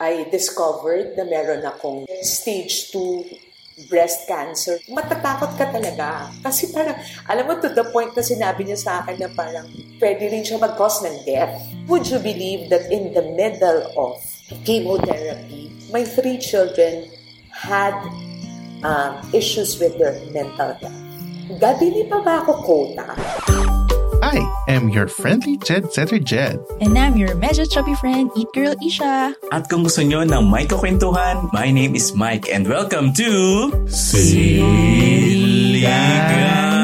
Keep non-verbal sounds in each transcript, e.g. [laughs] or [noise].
I discovered na meron akong stage 2 breast cancer. Matatakot ka talaga. Kasi parang, alam mo, to the point na sinabi niya sa akin na parang pwede rin siya mag-cause ng death. Would you believe that in the middle of chemotherapy, my three children had um, issues with their mental health? Gabili pa ba ako quota? I am your friendly Jed Setter Jed. And I'm your medyo chubby friend, Eat Girl Isha. At kung gusto nyo ng may kakwentuhan, my name is Mike and welcome to Siligang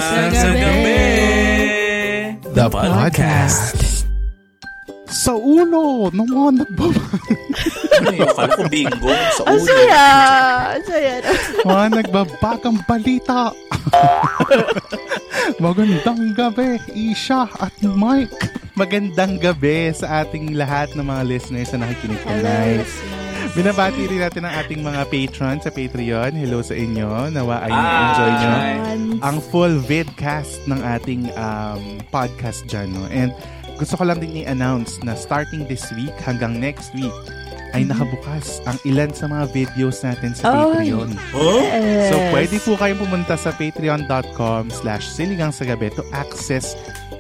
sa Gabi, The podcast. Sa ulo, naman nagbaba. [laughs] Ano yun? Kala ko bingo sa Ang ulo. saya! Ang saya. Mga nagbabagang balita. [laughs] Magandang gabi, Isha at Mike. Magandang gabi sa ating lahat ng mga listeners na nakikinig tonight. Binabati rin natin ang ating mga patron sa Patreon. Hello sa inyo. Nawa ay enjoy nyo ang full vidcast ng ating um, podcast dyan. No? And gusto ko lang din i-announce na starting this week hanggang next week ay nakabukas ang ilan sa mga videos natin sa Oy. Patreon. Oh? Yes. So, pwede po kayong pumunta sa patreon.com slash siligang sa gabi to access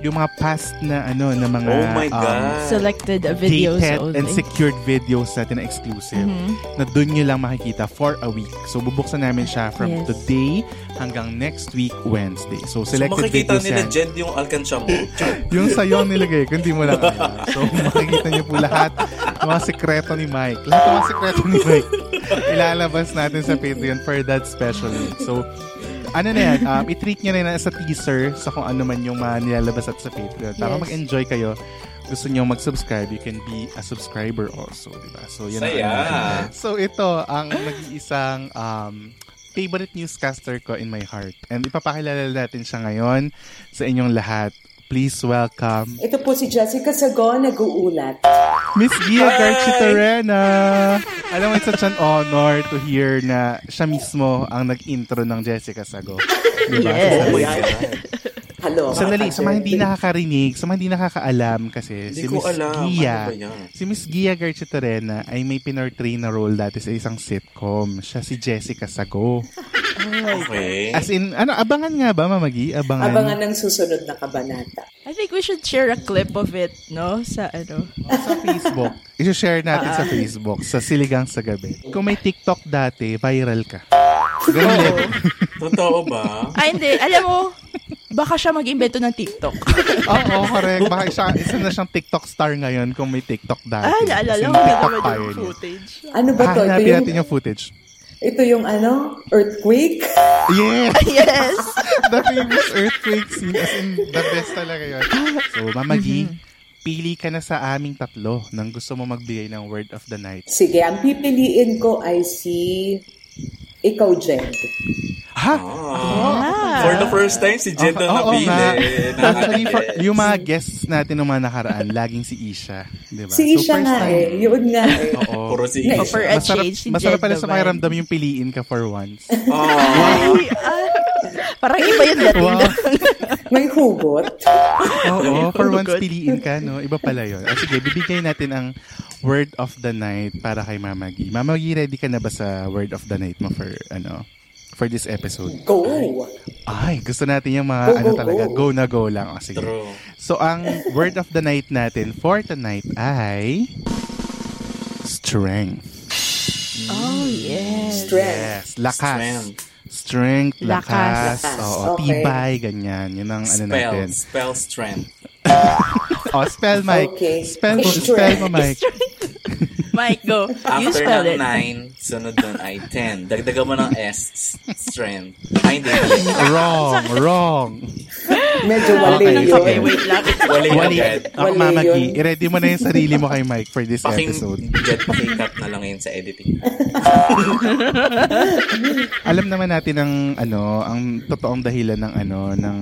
yung mga past na ano na mga Oh my um, God. Selected videos dated only. and secured videos natin na exclusive na doon nyo lang makikita for a week. So, bubuksan namin siya from Yes. today hanggang next week, Wednesday. So, So, selected makikita videos nila yan. Jed yung alkansya mo. [laughs] Yung sa'yo ang nilagay, kundi mo lang alam. So, makikita niyo po lahat mga sekreto ni Mike. Lahat ng mga sekreto ni Mike, ilalabas natin sa Patreon for that special week. So, ano na yan, um, i-treat nyo na yan as a teaser sa kung ano man yung mga nilalabas at sa Patreon. Para Yes. mag-enjoy kayo, gusto nyo mag-subscribe, you can be a subscriber also, di ba? So, yan ang Saya. ano. So, ito, ang nag-iisang um, favorite newscaster ko in my heart. And ipapakilala natin siya ngayon sa inyong lahat. Please welcome Ito po si Jessica Sagon, nag-uulat. Miss Gia Garchitorena. Alam mo, it's such an honor to hear na siya mismo ang nag-intro ng Jessica Sago. Diba? Yes. Oh my. God. Hello. Sandali, sa mga hindi na nakakarinig, sa mga hindi nakakaalam kasi Hindi si Miss alam. Gia, Ano si Miss Gia Garchitorena ay may pinortray na role dati sa isang sitcom. Siya si Jessica Sago. Okay. As in, ano, abangan nga ba, Mamagi? Abangan. Abangan ng susunod na kabanata. I think we should share a clip of it, no? Sa ano. sa Facebook. I-share natin Ah. sa Facebook, sa Siligang sa Gabi. Kung may TikTok dati, viral ka. Ganun. Totoo ba? Ah, hindi. Alam mo, baka siya mag-invento ng TikTok. [laughs] Oo, correct. Baka isa, isa na siyang TikTok star ngayon kung may TikTok dati. ah, naalala ko na yung footage. Ano ba to? Ito Hahanapin yung, natin yung footage. ito yung ano? Earthquake? Yeah! Yes! [laughs] [laughs] the famous earthquake scene. As in, the best talaga yun. So, Mamagi, pili ka na sa aming tatlo nang gusto mo magbigay ng word of the night. Sige, ang pipiliin ko ay si ikaw, Jed. Ha? Ah. For the first time, si Jed Okay, ang oo napili. nga. [laughs] Actually, for, yung mga guests natin ng mga nakaraan, laging si Isha. Diba? Si Isha first nga time- eh. Yun nga eh. [laughs] Oo. Puro si Na- Isha. For a Masarap, change, si masarap pala sa naman. pakiramdam yung piliin ka for once. Oh. Ay, parang iba yung dating Wow. [laughs] May hugot. [laughs] Oo, for once piliin ka, no? Iba pala yun. Ah, sige, bibigay natin ang word of the night para kay Mama Gi. Mama Gi, ready ka na ba sa word of the night mo for, ano, for this episode? Go! Ay, gusto natin yung mga, Go, ano go, talaga, go. go na go lang. O, sige. True. So, ang word of the night natin for tonight ay strength. Oh, yes. Strength. Yes, lakas. Strength. Strength, lakas. Lakas. Lakas, Oo, okay. tibay, ganyan. Yun ang ano Spell. natin. Spell strength. [laughs] Oh, spell, Mike. Okay. Spell, mo, Strength. spell mo, Mike. [laughs] Mike, go. You After spell ng it. 9, sunod doon ay 10. Dagdagan mo ng S, strength. Ay, hindi. [laughs] wrong, wrong. Medyo wala Okay, yun. kape, wait lang. Wali Wali. Ako, Wali Mama. G, i-ready mo na yung sarili mo kay Mike for this Paking episode. jet pakikat na lang yun sa editing. [laughs] Alam naman natin ang ano, ang totoong dahilan ng ano ng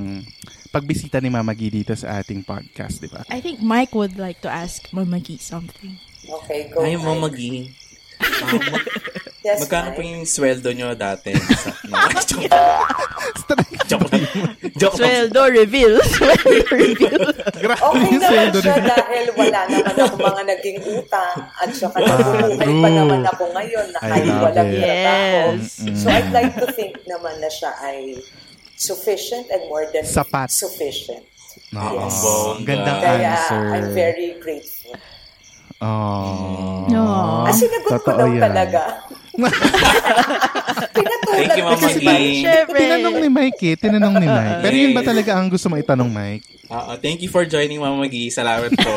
pagbisita ni Mama G dito sa ating podcast, di ba? I think Mike would like to ask Mama G something. Okay, go. Mo Mike. maging. Ah, mag- Yes, magkano po yung sweldo nyo dati? Sa, [laughs] no, joke. Joke lang. Joke lang. Sweldo reveal. [laughs] Sweldo reveal. Grabe Okay yung sweldo siya nila. dahil wala naman ako mga naging utang at saka Ah, nabubuhay pa naman ako ngayon na kahit walang it. Yes. So I'd like to think naman na siya ay sufficient and more than Sapat. sufficient. Oo. Yes. Ang Gandang Kaya answer. I'm very grateful. Oh. No. Ah, sinagot ko daw yan. talaga. [laughs] Pinatulan Thank you, Mama si G. Mike. Tinanong ni Mike eh. Tinanong ni Mike. Pero yun ba talaga ang gusto mo itanong, Mike? Ah, ah, thank you for joining Mama G. Salamat po.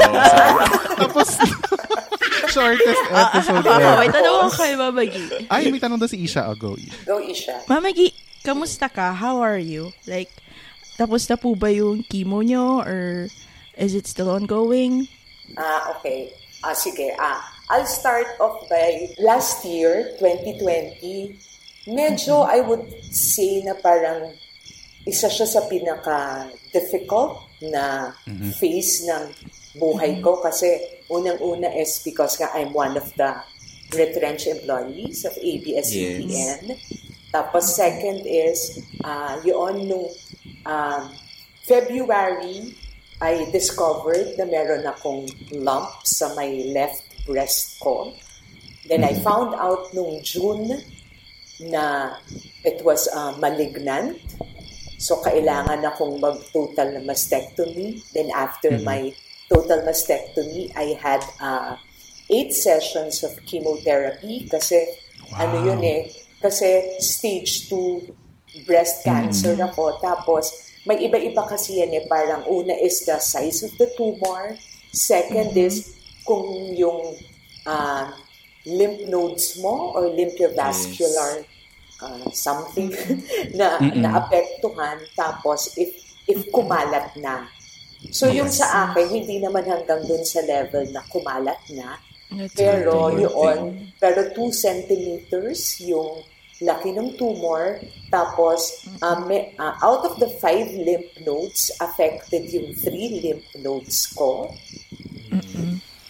[laughs] Tapos, shortest episode Ako, ever. may tanong ako kay Mama G. Ay, may tanong daw si Isha. Oh, go, Isha. Go, Isha. Mama G, kamusta ka? How are you? Like, tapos na po ba yung chemo nyo? Or is it still ongoing? Ah, okay. Ah, sige. Ah, I'll start off by last year, 2020. Medyo, I would say na parang isa siya sa pinaka-difficult na phase ng buhay ko kasi unang-una is because nga I'm one of the retrenched employees of ABS-CBN. Tapos second is, uh, yun nung um, February, I discovered na meron akong lump sa my left breast ko. Then I found out nung June na it was uh, malignant. So, kailangan akong mag-total mastectomy. Then, after my total mastectomy, I had uh, eight sessions of chemotherapy kasi ano yun eh, kasi stage 2 breast cancer ako. Tapos, may iba-iba kasi yan eh. Parang una is the size of the tumor. Second is kung yung uh, lymph nodes mo or lymphovascular uh, something [laughs] na naapektuhan tapos if if kumalat na. So yung sa akin hindi naman hanggang dun sa level na kumalat na. That's pero yun pero 2 centimeters yung laki ng tumor tapos um, may- uh, out of the 5 lymph nodes affected yung 3 lymph nodes ko.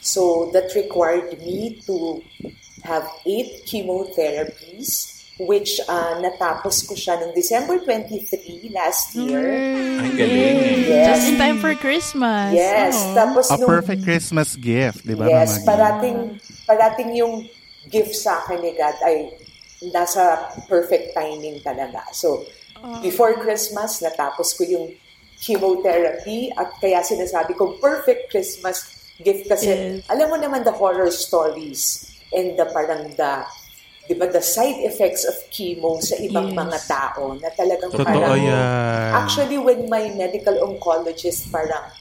So that required me to have eight chemotherapies which uh, natapos ko siya noong December 23 last year. Ang galing. Yes. Just in time for Christmas. Yes. Oh. Tapos A nung, perfect Christmas gift, di ba, yes, Mama parating, parating yung gift sa akin ni God ay nasa perfect timing talaga. So, before Christmas, natapos ko yung chemotherapy at kaya sinasabi ko perfect Christmas gift kasi Yes. alam mo naman the horror stories and the parang the di ba the side effects of chemo sa ibang Yes. mga tao na talagang Totoo parang yan. actually when my medical oncologist parang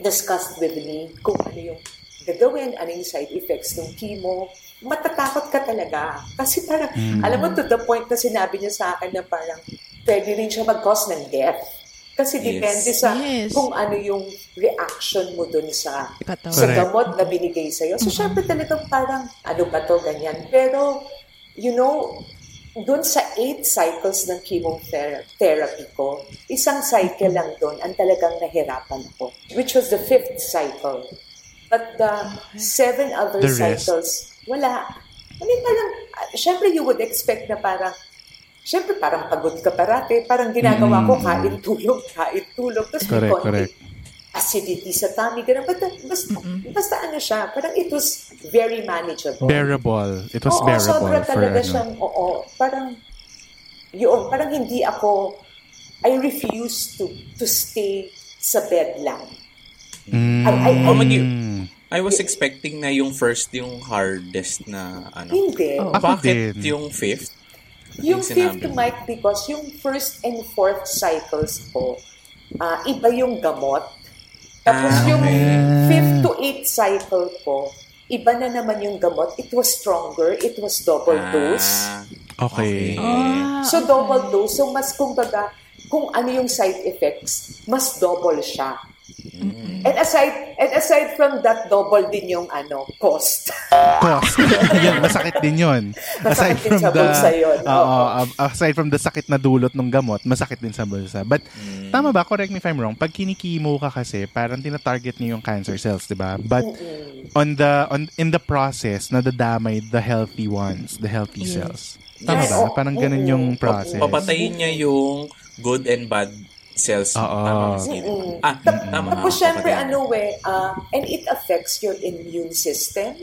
discussed with me kung ano yung gagawin, ano yung side effects ng chemo, matatakot ka talaga. Kasi parang, alam mo, to the point na sinabi niya sa akin na parang pwede rin siya mag-cause ng death. Kasi Yes. depende sa Yes. kung ano yung reaction mo dun sa Katawan. sa gamot na binigay sa'yo. So, syempre talagang parang, ano ba to, ganyan. Pero, you know, doon sa eight cycles ng chemotherapy ko, isang cycle lang doon ang talagang nahirapan ako, which was the fifth cycle. But the seven other The cycles, wala. I mean, parang, uh, syempre you would expect na parang, syempre parang pagod ka parati, parang ginagawa ko, kain tulog, kain tulog, tapos may Correct, konti correct. acidity sa tummy, ganun. But, basta, basta ano siya, parang it was very manageable. Bearable. It was oo, bearable sobra for talaga ano. siyang, oo, parang, yun, parang hindi ako, I refuse to to stay sa bed lang. Mm. I, I, I, G, I was expecting na yung first yung hardest na ano. hindi. Ako Bakit din. yung fifth? Yung sinabi fifth mic, because yung first and fourth cycles ko, ah, iba yung gamot. Tapos Ah, yung okay. fifth to eighth cycle ko, iba na naman yung gamot. It was stronger. It was double dose. Ah, Okay. Ah, So, double dose. So, mas kumbaga, kung ano yung side effects, mas double siya. And aside and aside from that, double din yung ano, cost. Cost. [laughs] yan, masakit din yun. Masakit aside din from sa the, bulsa yun. Uh, aside from the sakit na dulot ng gamot, masakit din sa bulsa. But, tama ba? Correct me if I'm wrong. Pag kinikimo ka kasi, parang tina-target niyo yung cancer cells, di ba? But, on the, on, in the process, nadadamay the healthy ones, the healthy cells. Tama Yes, ba? Parang ganun yung process. Papatayin niya yung good and bad cells. Oo. Tama Steve? Ah, tama. Tapos syempre, ano eh, uh, and it affects your immune system.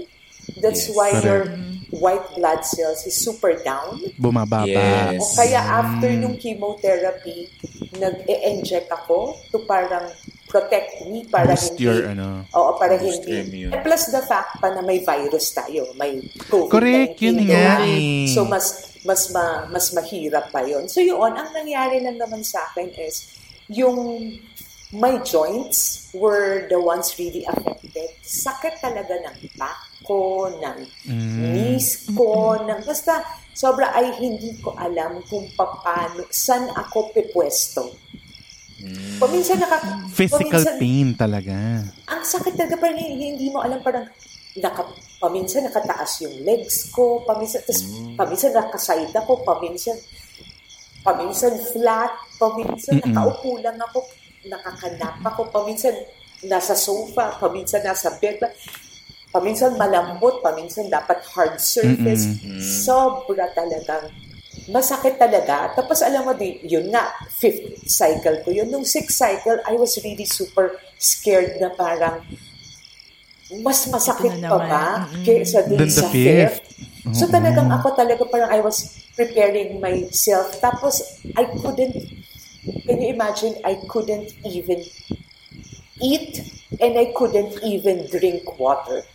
That's Yes. why Correct. your white blood cells is super down. Bumababa. Yes. O kaya after nung chemotherapy, nag-e-inject ako to parang protect me para Boost hindi your, ano. Oo, para Boost hindi. And plus the fact pa na may virus tayo, may COVID-19. Correct, yun nga. So mas mas ma, mas mahirap pa yun. So yun, ang nangyari lang naman sa akin is yung my joints were the ones really affected. Sakit talaga ng back ko, ng knees ko, ng basta sobra ay hindi ko alam kung paano, saan ako pipwesto. Paminsan naka... Physical paminsan- pain talaga. ang sakit talaga parang hindi mo alam parang naka, paminsan nakataas yung legs ko, paminsan, tas, paminsan nakaside ako, paminsan paminsan flat, paminsan Mm-mm. nakaupo lang ako, nakakanap ako, paminsan nasa sofa, paminsan nasa bed, paminsan malambot, paminsan dapat hard surface. Sobra talagang masakit talaga. Tapos alam mo, di, yun nga, fifth cycle ko yun. Nung sixth cycle, I was really super scared na parang mas masakit pa ba kaysa dun Than the sa fifth. fifth? So talagang ako talaga parang I was preparing myself. Tapos I couldn't, can you imagine, I couldn't even eat and I couldn't even drink water.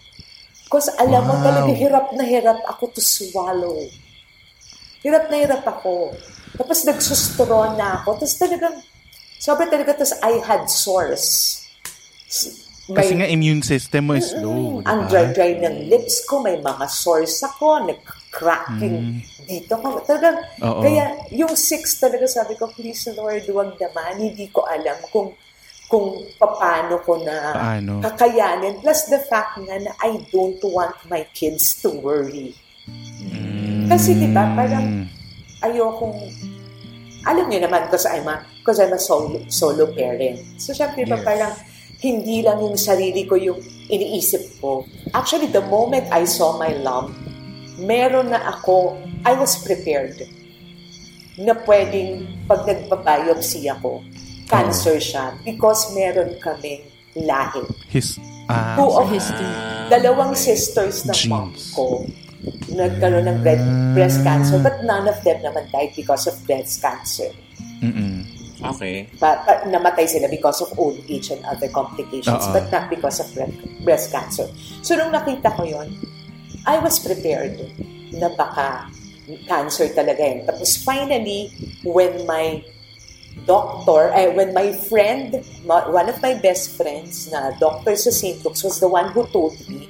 Because alam mo Wow. talaga hirap na hirap ako to swallow. Hirap na hirap ako. Tapos nagsustraw na ako. Tapos talagang, sobra talaga, tapos I had sores. Kasi nga immune system mo is low. Ang diba? dry-dry ng lips ko, may mga sores ako, nag-cracking dito ko. Talagang, Mm. Oo. kaya yung six talaga sabi ko, please Lord, huwag naman. Hindi ko alam kung kung paano ko na Paano? kakayanin. Plus the fact nga na I don't want my kids to worry. Kasi di ba, parang ayokong, alam niyo naman, because I'm a, because I'm a solo, solo parent. So, syempre, ba, Yes. parang hindi lang yung sarili ko yung iniisip ko. Actually, the moment I saw my lump, meron na ako, I was prepared na pwedeng pag nagbabiopsy ako, cancer siya because meron kaming lahi. His, ah, Two of history. dalawang sisters ng mom ko nagkaroon ng breast, breast cancer but none of them naman died because of breast cancer. mm-mm. Okay. Pa, pa, namatay sila because of old age and other complications Oo. but not because of breast, breast cancer. So nung nakita ko yon, I was prepared na baka cancer talaga yun. Tapos finally, when my doctor, eh, when my friend, ma- one of my best friends na doctor sa St. Luke's was the one who told me,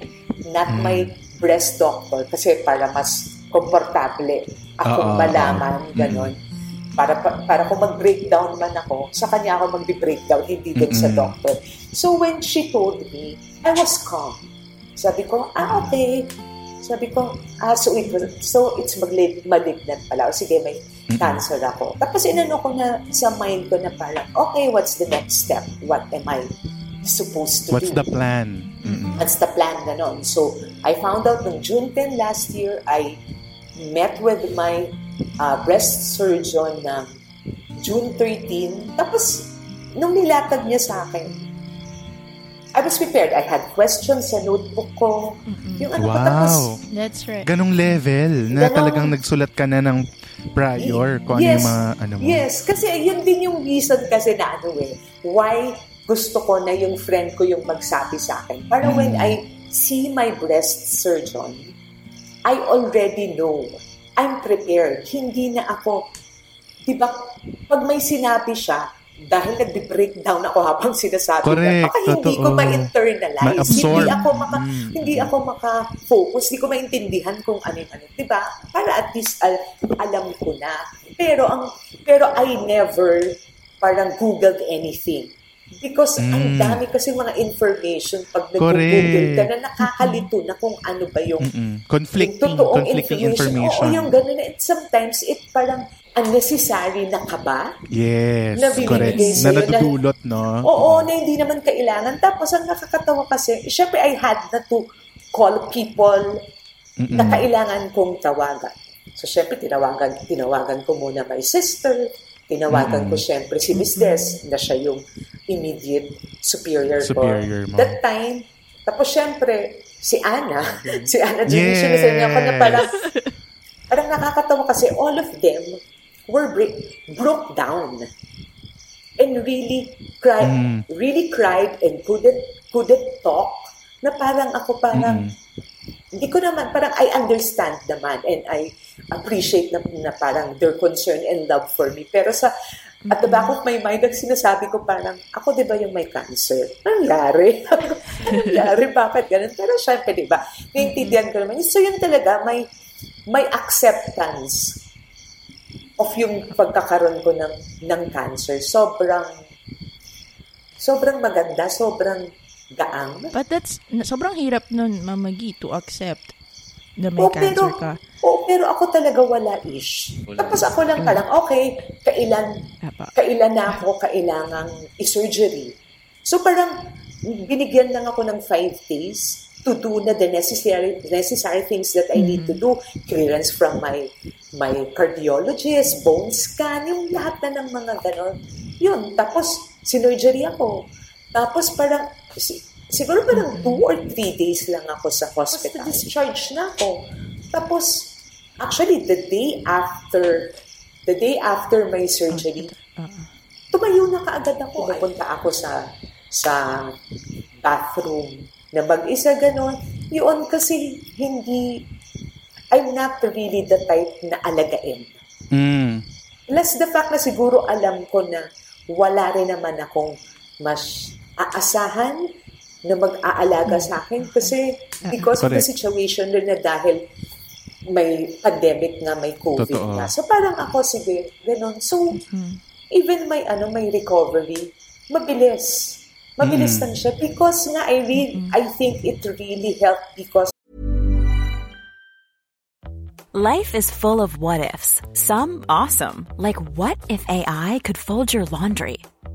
not my breast doctor, kasi para mas komportable akong Oo, malaman, oo. ganon. Para, pa- para kung mag-breakdown man ako, sa kanya ako mag-breakdown, hindi dun sa Mm-mm. doctor. So when she told me, I was calm. Sabi ko, ah, okay. Sabi ko, ah, so, it was, so it's magli- malignant pala. O sige, may cancer ako. Tapos inano ko na sa mind ko na parang, okay, what's the next step? What am I supposed to What's do? the plan? Mm-mm. What's the plan ganon? So, I found out noong June 10 last year, I met with my uh, breast surgeon ng June 13. Tapos, nung nilatag niya sa akin, I was prepared. I had questions sa notebook ko. Yung ano ko, tapos, Wow. That's right. Ganong level na Ganon. talagang nagsulat ka na ng prior kung ano yung mga ano mo. Yes, kasi yun din yung reason kasi na ano eh, why gusto ko na yung friend ko yung magsabi sa akin. Para Mm. when I see my breast surgeon, I already know. I'm prepared. Hindi na ako, di ba, pag may sinabi siya, dahil nagbe-breakdown ako habang sinasabi Correct, niya, baka hindi ko ma-internalize. Ma-absorb. Hindi ako maka, Mm. hindi ako maka-focus, hindi ko maintindihan kung ano yung ano. Di ba? Para at least al- alam ko na. Pero ang pero I never parang Googled anything. Because mm. ang dami kasi mga information pag nag-google ka na nakakalito na kung ano ba yung, conflicting, yung conflicting information. information. Oo, yung ganun. And sometimes it parang unnecessary na kaba. Yes, na correct. Na natutulot, no? Oo, na hindi naman kailangan. Tapos ang nakakatawa kasi, syempre I had na to call people Mm-mm. na kailangan kong tawagan. So, syempre, tinawagan, tinawagan ko muna my sister, tinawagan mm-hmm. ko syempre si Miss Des, na siya yung immediate superior, superior ko. Mo. That time, tapos syempre, si Ana, [laughs] si Ana Jimmy, yes. sinasabi niya ako na parang, parang nakakatawa kasi all of them were break, broke down and really cried, mm. really cried and couldn't, couldn't talk na parang ako parang, mm hindi ko naman, parang I understand naman and I appreciate na, na parang their concern and love for me. Pero sa, at the back of my mind, ang sinasabi ko parang, ako di ba yung may cancer? Nangyari? Nangyari? [laughs] Bakit ganun? Pero syempre, di ba, naiintindihan ko naman. So yun talaga, may, may acceptance of yung pagkakaroon ko ng, ng cancer. Sobrang, sobrang maganda, sobrang gaang. But that's, sobrang hirap nun, mamagi, to accept na may oh, cancer pero, ka. Oo, oh, pero ako talaga wala ish. Wala. Tapos ako lang parang, okay, kailan, Apa. kailan na ako kailangang i-surgery. So parang, binigyan lang ako ng five days to do na the necessary necessary things that I need to mm-hmm. do. Clearance from my my cardiologist, bone scan, yung lahat na ng mga ganon. Yun, tapos sinurgery ako. Tapos parang siguro parang two or three days lang ako sa hospital. Tapos discharge na ako. Tapos, actually, the day after, the day after my surgery, tumayo na kaagad ako. Pupunta ako sa sa bathroom na mag-isa ganon. Yun kasi hindi, I'm not really the type na alagain. Mm. Plus the fact na siguro alam ko na wala rin naman akong mas aasahan na mag-aalaga sa akin kasi because Correct. of the situation rin na dahil may pandemic nga, may COVID Totoo. na. So parang ako, sige, ganun. So, mm-hmm. even may, ano, may recovery, mabilis. Mabilis mm-hmm. lang siya because nga, I, re- mm-hmm. I think it really helped because Life is full of what ifs. Some awesome. Like what if AI could fold your laundry?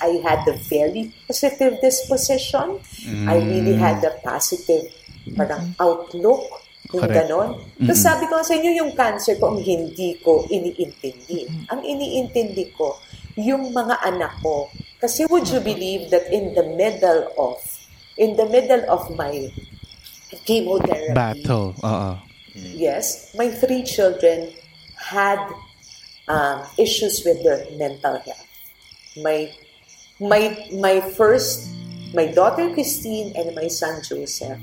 I had a very positive disposition. Mm. I really mm. had a positive parang outlook, yung Correct. ganon. Mm-hmm. Tapos sabi ko sa inyo, yung cancer ko, ang hindi ko iniintindi. Mm-hmm. Ang iniintindi ko, yung mga anak ko. Kasi would you believe that in the middle of, in the middle of my chemotherapy, battle, uh-uh. yes, my three children had um, issues with their mental health. My my my first my daughter Christine and my son Joseph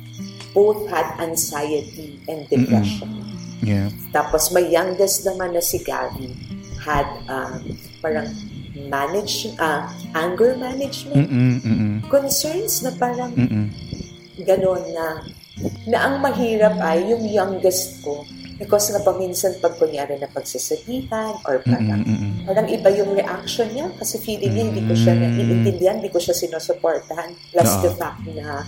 both had anxiety and depression. Mm-mm. Yeah. Tapos my youngest naman na si Gabby had um, parang manage uh, anger management mm-mm, mm-mm. concerns na parang mm-mm. ganon na na ang mahirap ay yung youngest ko Because nga paminsan pag kunyari na pagsasabihan or parang, mm-hmm. parang iba yung reaction niya kasi feeling niya hindi ko siya naiintindihan, hindi ko siya sinusuportahan. Plus no. the fact na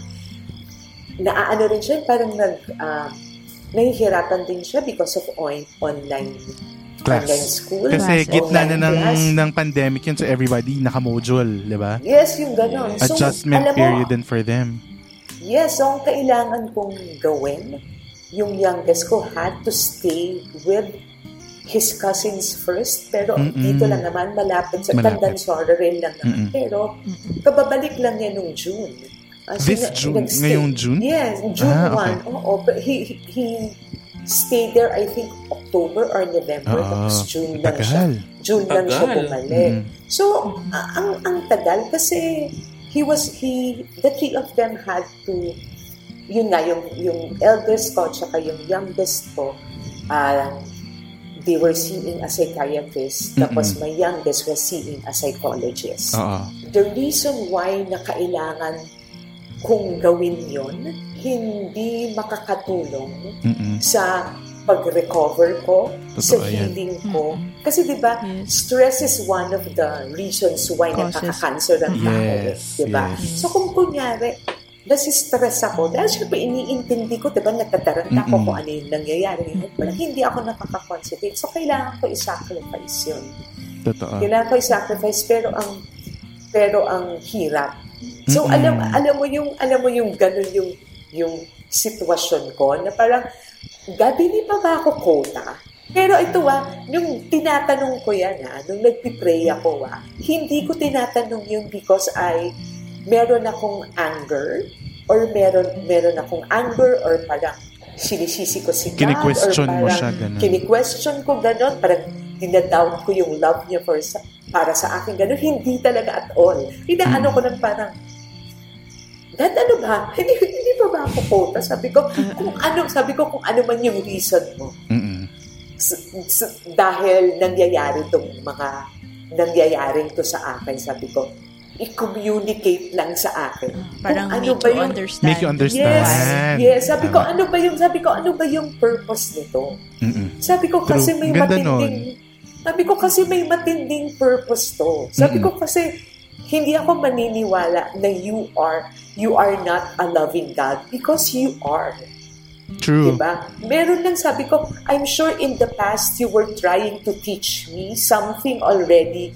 naaano rin siya, parang nag, uh, nahihirapan din siya because of on, online class. Online school. Kasi gitna na ng, class. ng pandemic yun so everybody, naka-module, di ba? Yes, yung gano'n. So, Adjustment period din for them. Yes, so ang kailangan kong gawin, yung youngest ko had to stay with his cousins first. Pero Mm-mm. dito lang naman, malapit sa Malapit. Tandansora rin lang naman. Mm-mm. Pero kababalik lang niya nung June. Ah, so This na- June? nagstay- Ngayong June? Yes, June Ah, okay. 1. Oo, but he, he, stayed there, I think, October or November. Oo, tapos June lang siya. tagal. June lang siya Tagal. bumalik. Mm. So, ang, ang tagal kasi he was, he, the three of them had to, yun nga, yung, yung eldest ko tsaka yung youngest ko, ah, they were seeing a psychiatrist, tapos my youngest was seeing a psychologist. Oo. The reason why na kailangan kung gawin yon hindi makakatulong Mm-mm. sa pag-recover ko, sa Totoo yan. healing ko. Kasi di ba, Yes. stress is one of the reasons why Causes. nakaka-cancer ang tao. Yes, Di ba? yes. So kung kunyari, nasi-stress ako, dahil syempre iniintindi ko, di ba, natataranta ko kung ano yung nangyayari. Pala, hindi ako nakaka-concentrate. So kailangan ko i-sacrifice yun. Totoo. Kailangan ko i-sacrifice pero ang pero ang hirap. So Mm-mm. alam alam mo yung alam mo yung ganun yung yung sitwasyon ko na parang gabi ni pa ba ako quota? Pero ito ah, nung tinatanong ko yan ah, nung nagpipray ako ah, hindi ko tinatanong yun because I meron akong anger or meron meron akong anger or parang sinisisi ko si God Kini-question or mo siya, ganun. Kini-question ko ganun, parang dinadoubt ko yung love niya for sa, para sa akin ganun. Hindi talaga at all. Inaano ko lang parang, God, ano ba? Hindi, hindi pa ba ako quota? Sabi ko, kung ano, sabi ko kung ano man yung reason mo. Mm-mm. S- s- dahil nangyayari itong mga nangyayaring to sa akin, sabi ko, i-communicate lang sa akin. Parang Kung ano make ba you yung understand. Make you understand. Yes, yes. Sabi ko, ano ba yung, sabi ko, ano ba yung purpose nito? Mm-mm. Sabi ko kasi True. may Ganda matinding, sabi ko kasi may matinding purpose to. Sabi ko kasi, hindi ako maniniwala na you are, you are not a loving God because you are. True. Diba? Meron lang sabi ko, I'm sure in the past you were trying to teach me something already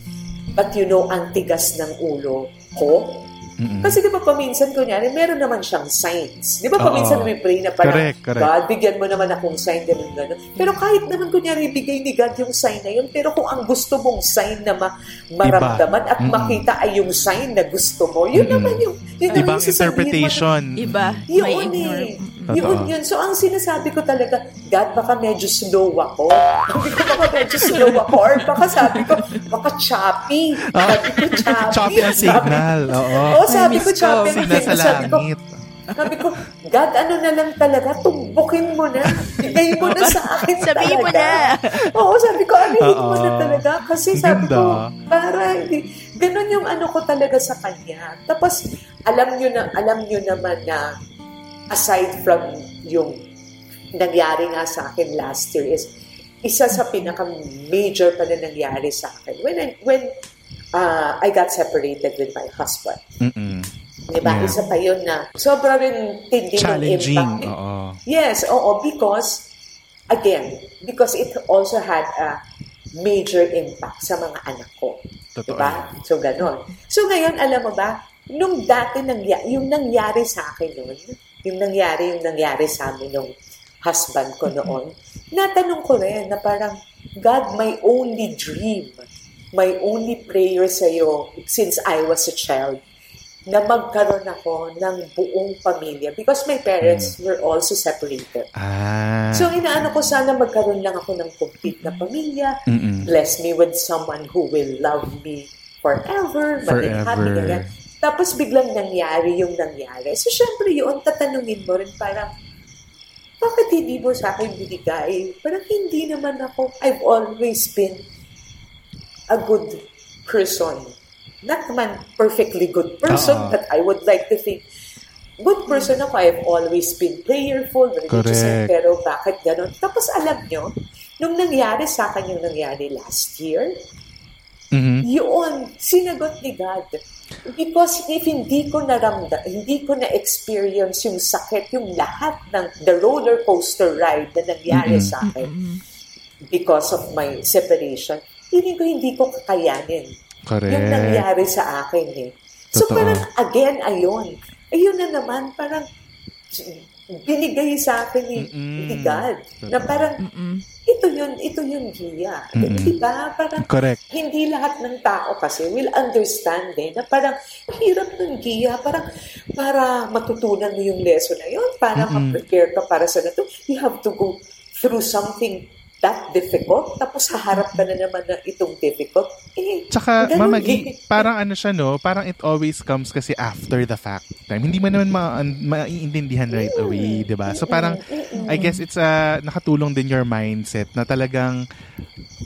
but you know, ang tigas ng ulo ko. Mm-mm. Kasi di ba paminsan, kunyari, meron naman siyang signs. Di ba paminsan we pray na parang, Correct, correct. God, bigyan mo naman akong sign, ganun, ganun. Pero kahit naman, kunyari, bigay ni God yung sign na yun, pero kung ang gusto mong sign na ma- maramdaman at Mm-mm. makita ay yung sign na gusto mo, yun Mm-mm. naman yung, yun Ibang yung sasabihin mo. interpretation. Iba. Yun may eh. ignore. Yun, Totoo. yun. So, ang sinasabi ko talaga, God, baka medyo slow ako. [laughs] Sabi ko, baka medyo slow ako. Or baka sabi ko, baka choppy. Sabi ko, choppy. Choppy ang signal. Oo. Oo, sabi ko, choppy. ang Signal sa Sabi ko, langit. sabi ko, God, ano na lang talaga, tumbukin mo na. Ibigay mo na sa akin [laughs] Sabihin mo talaga. na. Oo, sabi ko, anuhin mo na talaga. Kasi sabi ko, para, hindi, ganun yung ano ko talaga sa kanya. Tapos, alam nyo na, alam nyo naman na, aside from yung nangyari nga sa akin last year is, isa sa pinaka-major pa na nangyari sa akin. When, I, when uh, I got separated with my husband. Mm-mm. Diba? Yeah. Isa pa yun na sobrang rin tindi ng impact. Oo. Yes, oo, because, again, because it also had a major impact sa mga anak ko. Totoo Diba? So, ganon. So, ngayon, alam mo ba, nung dati, nangya- yung nangyari sa akin noon, yung nangyari, yung nangyari sa amin nung husband ko noon, natanong ko rin na parang, God, my only dream, my only prayer sa'yo since I was a child, na magkaroon ako ng buong pamilya because my parents were also separated. Ah. So, inaano ko sana magkaroon lang ako ng complete na pamilya. Mm-mm. Bless me with someone who will love me forever. maging happy, ganyan. Tapos biglang nangyari yung nangyari. So, syempre yun, tatanungin mo rin parang, bakit hindi mo sa akin binigay? Parang hindi naman ako, I've always been a good person. Not naman perfectly good person, Oo. but I would like to think, good person ako. I've always been prayerful, religious, Correct. pero bakit ganon? Tapos alam nyo, nung nangyari sa akin yung nangyari last year, Mhm. yun, sinagot ni God. Because if hindi ko naramda, hindi ko na-experience yung sakit, yung lahat ng the roller coaster ride na nangyari Mm-mm. sa akin because of my separation, hindi ko hindi ko kakayanin. Correct. Yung nangyari sa akin eh. So Totoo. parang again, ayun. Ayun na naman, parang binigay sa akin ni, ni God. Na parang, ito yun, ito yung giya. Di ba? Parang, Correct. hindi lahat ng tao kasi will understand eh, na parang hirap ng giya, parang para matutunan mo yung lesson na yun, para ma-prepare ka para sa nato, you have to go through something that difficult, tapos haharap ka na naman na itong difficult. Eh, Tsaka, mamagi, eh. [laughs] parang ano siya, no? Parang it always comes kasi after the fact time. Hindi mo naman ma- maiintindihan right away, di ba? So parang, I guess it's a, nakatulong din your mindset na talagang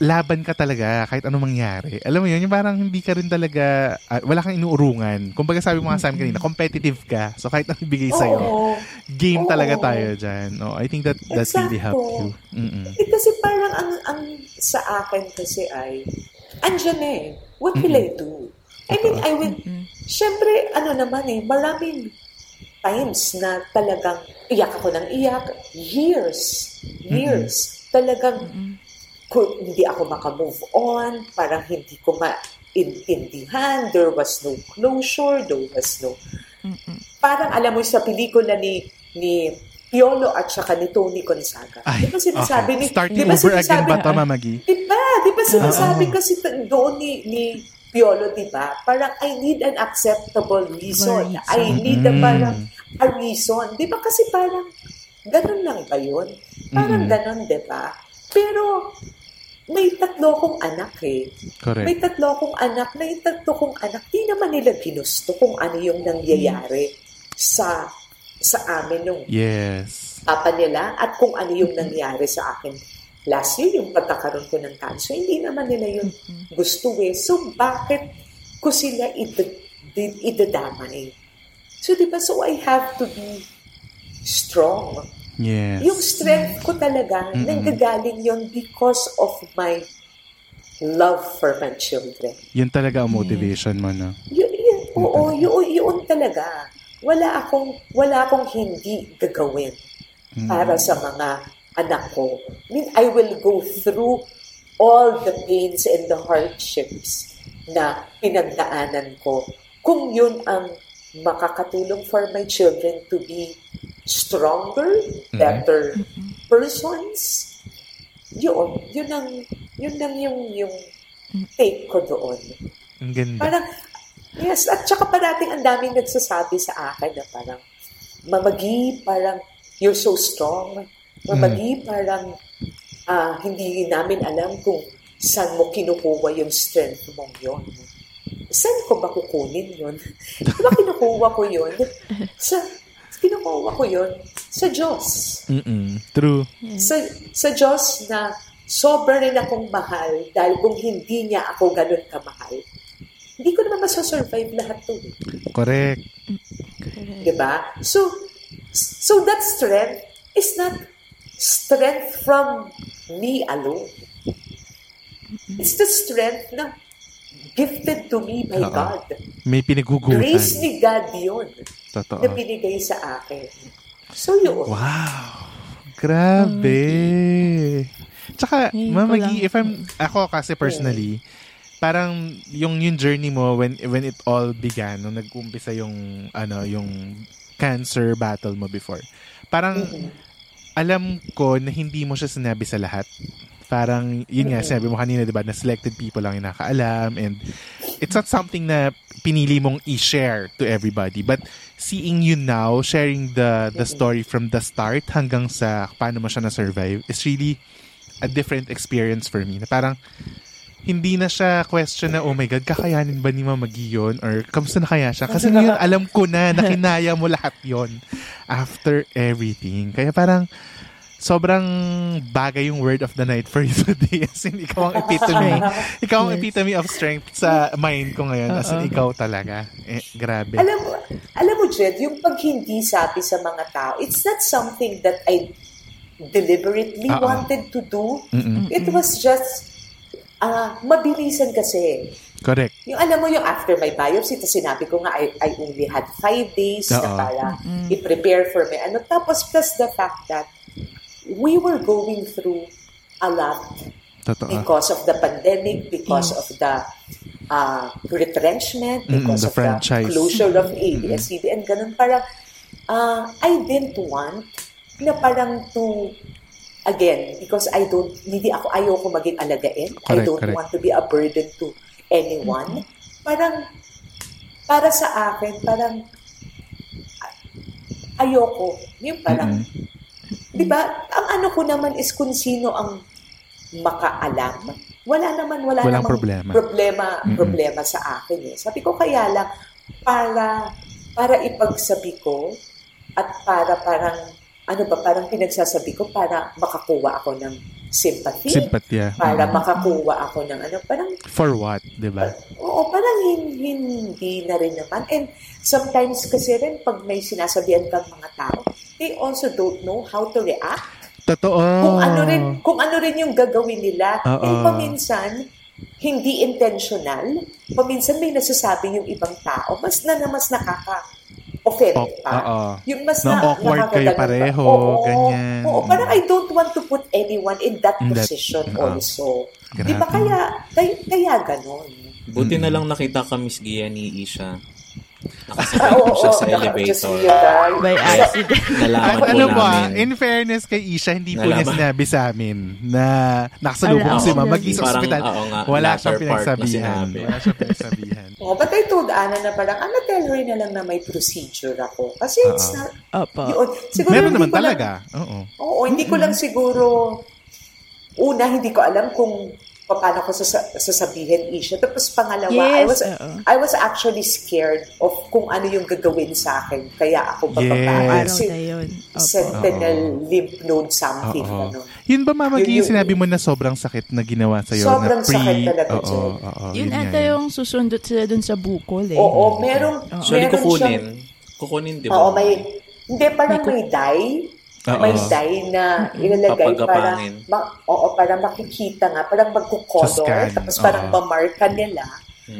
laban ka talaga kahit anong mangyari. Alam mo yun, yung parang hindi ka rin talaga, ah, wala kang inuurungan. Kumbaga sabi mo nga sa amin kanina, competitive ka. So kahit anong ibigay sa'yo, Oo. game Oo. talaga tayo dyan. No, I think that that really Exacto. helped you. Mm-mm. Eh, kasi parang ang, ang sa akin kasi ay, andyan eh. What will I do? I mean, I will, syempre, ano naman eh, maraming times na talagang iyak ako ng iyak. Years. Years. Talagang kung hindi ako makamove on, parang hindi ko maintindihan, there was no closure, there was no... Parang alam mo sa pelikula ni ni Piolo at saka ni Tony Gonzaga. Ay, di ba sinasabi okay. ni... Starting di ba over again ba to, Mamagi? Di ba? Di ba sinasabi kasi t- doon ni, ni Piolo, di ba? Parang, I need an acceptable reason. Reason. I need a Mm. parang a reason. Di ba kasi parang, ganun lang ba yun? Parang Mm. ganun, di ba? Pero, may tatlo kong anak eh. Correct. May tatlo kong anak na yung tatlo kong anak, di naman nila ginusto kung ano yung nangyayari sa sa amin nung Yes. papa nila at kung ano yung nangyari sa akin last year, yung pagkakaroon ko ng cancer, hindi naman nila yun gusto eh. So, bakit ko sila id- id- idadamay? So, di ba? So, I have to be strong. Yes. Yung strength ko talaga, nanggagaling yun because of my love for my children. Yun talaga ang motivation mo, no? Yun, yun, oo, yun, yun talaga. Wala akong, wala akong hindi gagawin para sa mga anak ko. I mean, I will go through all the pains and the hardships na pinagdaanan ko. Kung yun ang makakatulong for my children to be stronger, better persons, yun, yun ang, yun ang yung, yung take ko doon. Ang ganda. Parang, yes, at saka parating ang daming nagsasabi sa akin na parang, mamagi, parang, you're so strong. Mamagi, parang, ah, hindi namin alam kung saan mo kinukuha yung strength mong yon. Saan ko ba kukunin yun? Di ba kinukuha ko yun? [laughs] Sa, kinukuha ko yun sa Diyos. Mm-mm. True. Sa, sa Diyos na sobra rin akong mahal dahil kung hindi niya ako ganun kamahal, hindi ko naman masasurvive lahat to. eh. Correct. Diba? So, so that strength is not strength from me alone. It's the strength na gifted to me by Oo. God. May pinaghugutan. Grace ni God yun Totoo. na binigay sa akin. So yun. Wow. Grabe. Tsaka, Ngayon ko mamagi, lang. if I'm, ako kasi personally, parang yung yung journey mo when when it all began nung nag-umpisa yung ano yung cancer battle mo before parang alam ko na hindi mo siya sinabi sa lahat parang yun nga sinabi mo kanina 'di ba na selected people lang yung nakaalam and it's not something na pinili mong i-share to everybody but seeing you now sharing the the story from the start hanggang sa paano mo siya na survive is really a different experience for me na parang hindi na siya question na, oh my God, kakayanin ba ni Mama Gi yun? Or, kamusta na kaya siya? Kasi ngayon, [laughs] alam ko na, nakinaya mo lahat yon after everything. Kaya parang, sobrang bagay yung word of the night for [laughs] you today. As in, ikaw ang epitome. [laughs] ikaw ang Yes. epitome of strength sa mind ko ngayon. As in, ikaw talaga. Eh, grabe. Alam mo, alam mo, Jed, yung pag hindi sabi sa mga tao, it's not something that I deliberately Oo. wanted to do. Mm-mm. It was just, ah, mabilisan kasi. Correct. Yung alam mo yung after my biopsy, tapos sinabi ko nga, I, I only had five days na Oo. para i-prepare for me. Ano, tapos plus the fact that we were going through a lot Totoo. because of the pandemic, because of the uh, retrenchment, Mm-mm, because the of franchise. the closure of ABS-CBN, ganun parang uh, I didn't want na parang to again, because I don't, hindi ako, ayoko maging alagain. Correct, I don't correct. want to be a burden to anyone. Parang, para sa akin, parang, ayoko. Yung parang, di ba, ang ano ko naman is kung sino ang makaalam. Wala naman, wala Walang namang problema. problema, Mm-mm. problema sa akin eh. Sabi ko kaya lang, para, para ipagsabi ko, at para parang, ano ba, parang pinagsasabi ko para makakuha ako ng sympathy. Simpatya. Para Mm. makakuha ako ng ano, parang, For what, di ba? oo, parang hin- hindi na rin naman. And sometimes kasi rin, pag may sinasabihan kang mga tao, they also don't know how to react. Totoo. Kung ano rin, kung ano rin yung gagawin nila. Oo. Eh, paminsan, hindi intentional. Paminsan may nasasabi yung ibang tao, mas na na mas nakaka-offend Oh, pa. oo. Yung mas Na na, awkward kayo nakakaganon pa. pareho, Oo, ganyan. Oo, parang I don't want to put anyone in that In that- position oo. also. Grabe. Di ba kaya, kaya, kaya ganon? Buti na lang nakita ka, Miss Gia, ni Isha. Ko [laughs] siya sa elevator. By accident. [laughs] Nalaman At po ano ba, namin. in fairness kay Isha, hindi po niya sinabi sa amin na nakasalubong Ala, si sinabi. mag sa ospital. Wala siyang pinagsabihan. Wala siyang pinagsabihan. Oh, but I told Ana na parang, Ana, tell her na lang na may procedure ako. Kasi it's Oo. not, Opo. yun. Siguro Meron hindi naman ko lang- talaga. Oo. Oo, hindi ko lang siguro, una, hindi ko alam kung paano ko sasa- sasabihin Isha. Tapos pangalawa, I Yes, was oo. I was actually scared of kung ano yung gagawin sa akin. Kaya ako Yes. bababa. Kasi na yun. Opo. sentinel lymph node something. Oo. Ano. Yun ba, Mama Yun Gi, yung- sinabi mo na sobrang sakit na ginawa sa'yo? Sobrang na pre, sakit talaga, Oo, oo. Yun nga ata yun. yung susundot sila dun sa bukol eh. Oo, merong, Actually, meron kukunin. siyang, Kukunin, di ba? oo, may, hindi, parang may dye. Oo. May dye na ilalagay para, ma, oo, para makikita nga, parang scan, tapos parang oo. mamarka nila,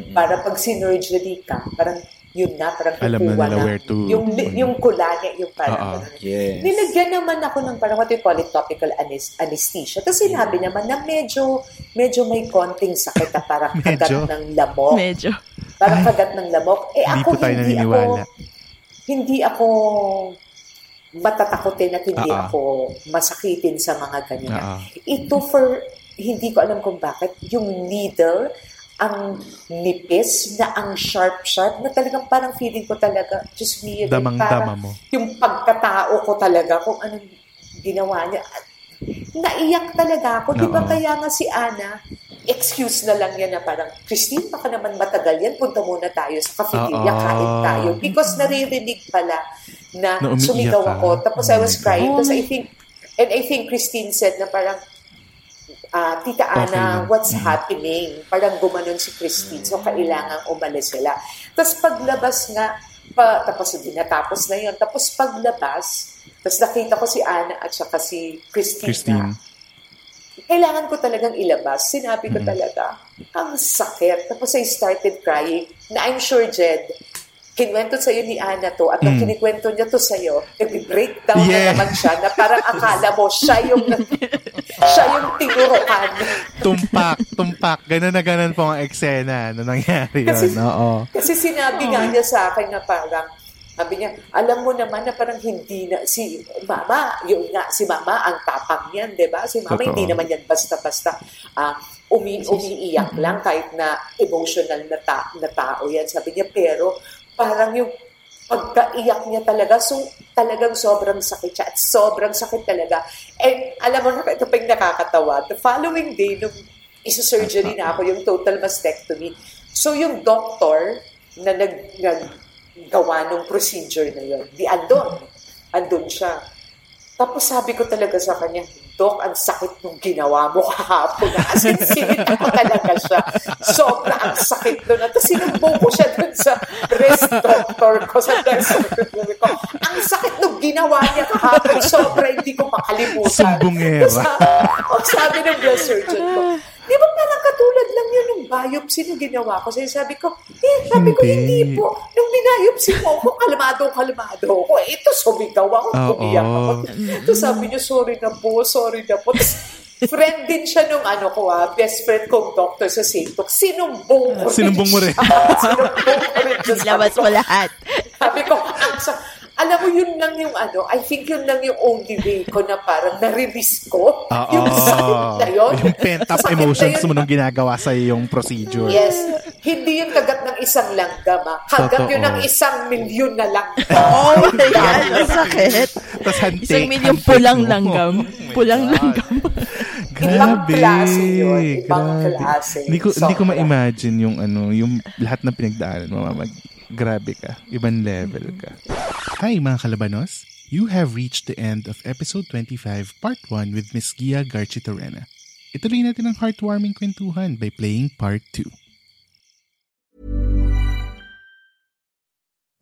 para pag sinurgery ka, parang yun na, parang Alam na nila where to- yung, yung kulane, yung parang, Oo. Yes. Nilagyan naman ako ng parang what we call it topical anes- anesthesia. Tapos sinabi naman na medyo medyo may konting sakit na parang [laughs] kagat ng lamok. Medyo. Parang kagat ng lamok. Eh Hindi ako po tayo hindi ako hindi ako matatakotin at hindi Oo. ako masakitin sa mga ganyan. Oo. Ito for, hindi ko alam kung bakit, yung needle, ang nipis na ang sharp-sharp na talagang parang feeling ko talaga, just me, Damang-dama mo. yung pagkatao ko talaga, kung anong ginawa niya. Naiyak talaga ako. Di ba kaya nga si Ana, excuse na lang yan na parang, Christine, baka naman matagal yan, punta muna tayo sa cafeteria, Oo. kain tayo. Because naririnig pala na, Na sumigaw ka. ako. Tapos Oh I was my crying. Tapos I think, and I think Christine said na parang, ah, Tita Okay Ana, lang. what's Mm. happening? Parang gumanon si Christine. So, kailangan umalis sila. Tapos paglabas nga, pa, tapos hindi natapos na yun. Tapos paglabas, tapos nakita ko si Ana at saka si Christine. Christine. kailangan ko talagang ilabas. Sinabi ko Mm. talaga, ang sakit. Tapos I started crying. Na I'm sure, Jed, kinuwento sa'yo ni Ana to at nung Mm. kinikwento niya to sa'yo, nag-breakdown Yeah. na naman siya na parang akala mo siya yung [laughs] siya yung tinurukan. Tumpak, tumpak. Ganun na ganun po ang eksena na nangyari Kasi- yun. Oo. Kasi sinabi nga niya sa akin na parang, sabi niya, alam mo naman na parang hindi na, si mama, yun nga, si mama, ang tapang yan, di ba? Si mama, Totoo. hindi naman yan basta-basta ah, umi umiiyak lang kahit na emotional na, ta- na tao yan. Sabi niya, pero parang yung pagkaiyak niya talaga, so talagang sobrang sakit siya at sobrang sakit talaga. And alam mo, ito pa yung nakakatawa. The following day, nung isa-surgery na ako, yung total mastectomy, so yung doctor na nag, naggawa ng procedure na yun, di andon. Andun siya. Tapos sabi ko talaga sa kanya, Dok, ang sakit nung ginawa mo kahapon. [laughs] As in, sinita ko talaga siya. Sobra ang sakit doon. At sinumbong ko siya doon sa breast doctor ko, sa breast doctor ko. Ang sakit nung ginawa niya kahapon. Sobra, hindi ko makalimutan. Sumbongera. Tapos [laughs] sabi, sabi ng breast surgeon ko, di ba parang katulad lang yun ng biopsy na ginawa ko? Sabi, sabi ko, eh, sabi ko, Hindi. hindi po. Nung binayopsy mo ako, kalmado, kalmado ako. Eh, ito, sumigaw ako, Oo. umiyak ako. Tapos sabi niya, sorry na po, sorry na po. Tapos, friend din siya nung ano ko ah, best friend kong doctor sa St. Luke. Sinumbong ko rin [laughs] Sinumbong mo rin. Sinumbong ko rin Labas mo lahat. sabi ko, ang alam mo, yun lang yung ano, I think yun lang yung only way ko na parang na-release ko. Oo. yung sakit na yun. Yung pent-up emotions yun. mo nung ginagawa sa yung procedure. Yes. Hindi yung kagat ng isang langgam, ah. Kagat Totoo. yun ng isang milyon na langgam. Oh my God, ang sakit. Tapos hantik. Isang hantik pulang mo. langgam. Oh Pulang langgam. Ibang Grabe. klase yun. Ibang Grabe. klase. Hindi ko, hindi ko ma-imagine yung ano, yung lahat ng pinagdaanan mo. Mamag, grabe ka. Ibang level ka. Hi mga kalabanos. You have reached the end of episode 25, part 1 with Miss Gia Garchitorena. Ituloy natin ang heartwarming kwentuhan by playing part 2.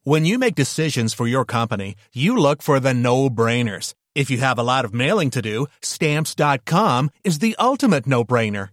When you make decisions for your company, you look for the no-brainers. If you have a lot of mailing to do, stamps.com is the ultimate no-brainer.